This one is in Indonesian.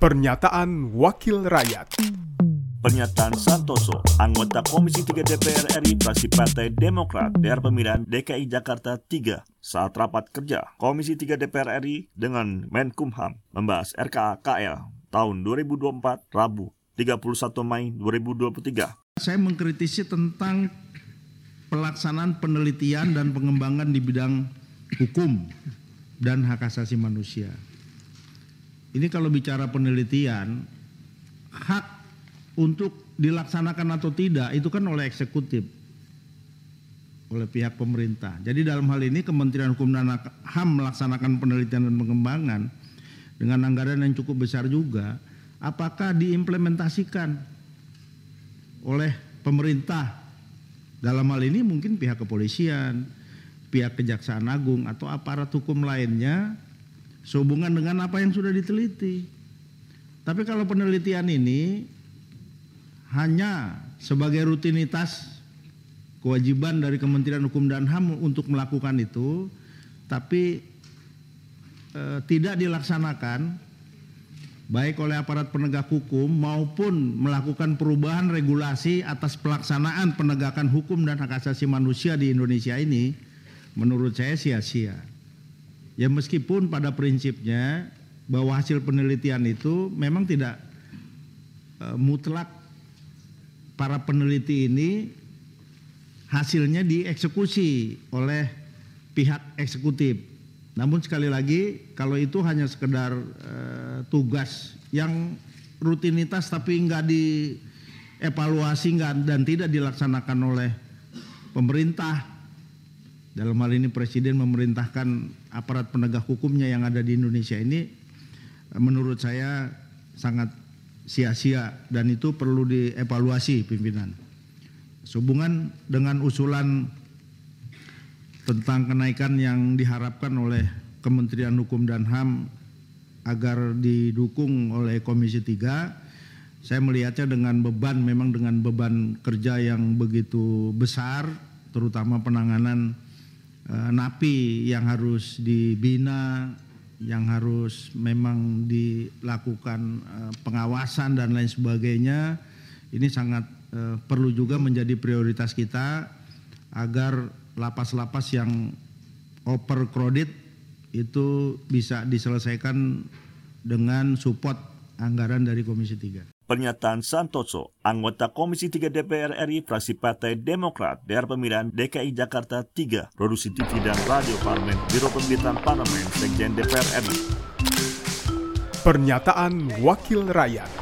Pernyataan Wakil Rakyat Pernyataan Santoso, anggota Komisi 3 DPR RI fraksi Partai Demokrat daerah pemilihan DKI Jakarta 3 saat rapat kerja Komisi 3 DPR RI dengan Menkumham membahas RKA KL tahun 2024 Rabu 31 Mei 2023. Saya mengkritisi tentang pelaksanaan penelitian dan pengembangan di bidang hukum dan hak asasi manusia. Ini kalau bicara penelitian, hak untuk dilaksanakan atau tidak itu kan oleh eksekutif, oleh pihak pemerintah. Jadi dalam hal ini Kementerian Hukum dan HAM melaksanakan penelitian dan pengembangan dengan anggaran yang cukup besar juga, apakah diimplementasikan oleh pemerintah dalam hal ini mungkin pihak kepolisian, pihak kejaksaan agung atau aparat hukum lainnya sehubungan dengan apa yang sudah diteliti. Tapi kalau penelitian ini hanya sebagai rutinitas kewajiban dari Kementerian Hukum dan HAM untuk melakukan itu, tapi e, tidak dilaksanakan baik oleh aparat penegak hukum maupun melakukan perubahan regulasi atas pelaksanaan penegakan hukum dan hak asasi manusia di Indonesia ini menurut saya sia-sia. Ya meskipun pada prinsipnya bahwa hasil penelitian itu memang tidak e, mutlak para peneliti ini hasilnya dieksekusi oleh pihak eksekutif. Namun sekali lagi kalau itu hanya sekedar e, tugas yang rutinitas tapi nggak dievaluasi nggak dan tidak dilaksanakan oleh pemerintah dalam hal ini Presiden memerintahkan aparat penegak hukumnya yang ada di Indonesia ini menurut saya sangat sia-sia dan itu perlu dievaluasi pimpinan. Sehubungan dengan usulan tentang kenaikan yang diharapkan oleh Kementerian Hukum dan HAM agar didukung oleh Komisi 3, saya melihatnya dengan beban memang dengan beban kerja yang begitu besar terutama penanganan napi yang harus dibina, yang harus memang dilakukan uh, pengawasan dan lain sebagainya, ini sangat uh, perlu juga menjadi prioritas kita agar lapas-lapas yang overcrowded itu bisa diselesaikan dengan support anggaran dari Komisi 3. Pernyataan Santoso, anggota Komisi 3 DPR RI fraksi Partai Demokrat daerah pemilihan DKI Jakarta 3, produksi TV dan radio Parlemen, Biro Pemberitaan Parlemen, Sekjen DPR RI. Pernyataan Wakil Rakyat.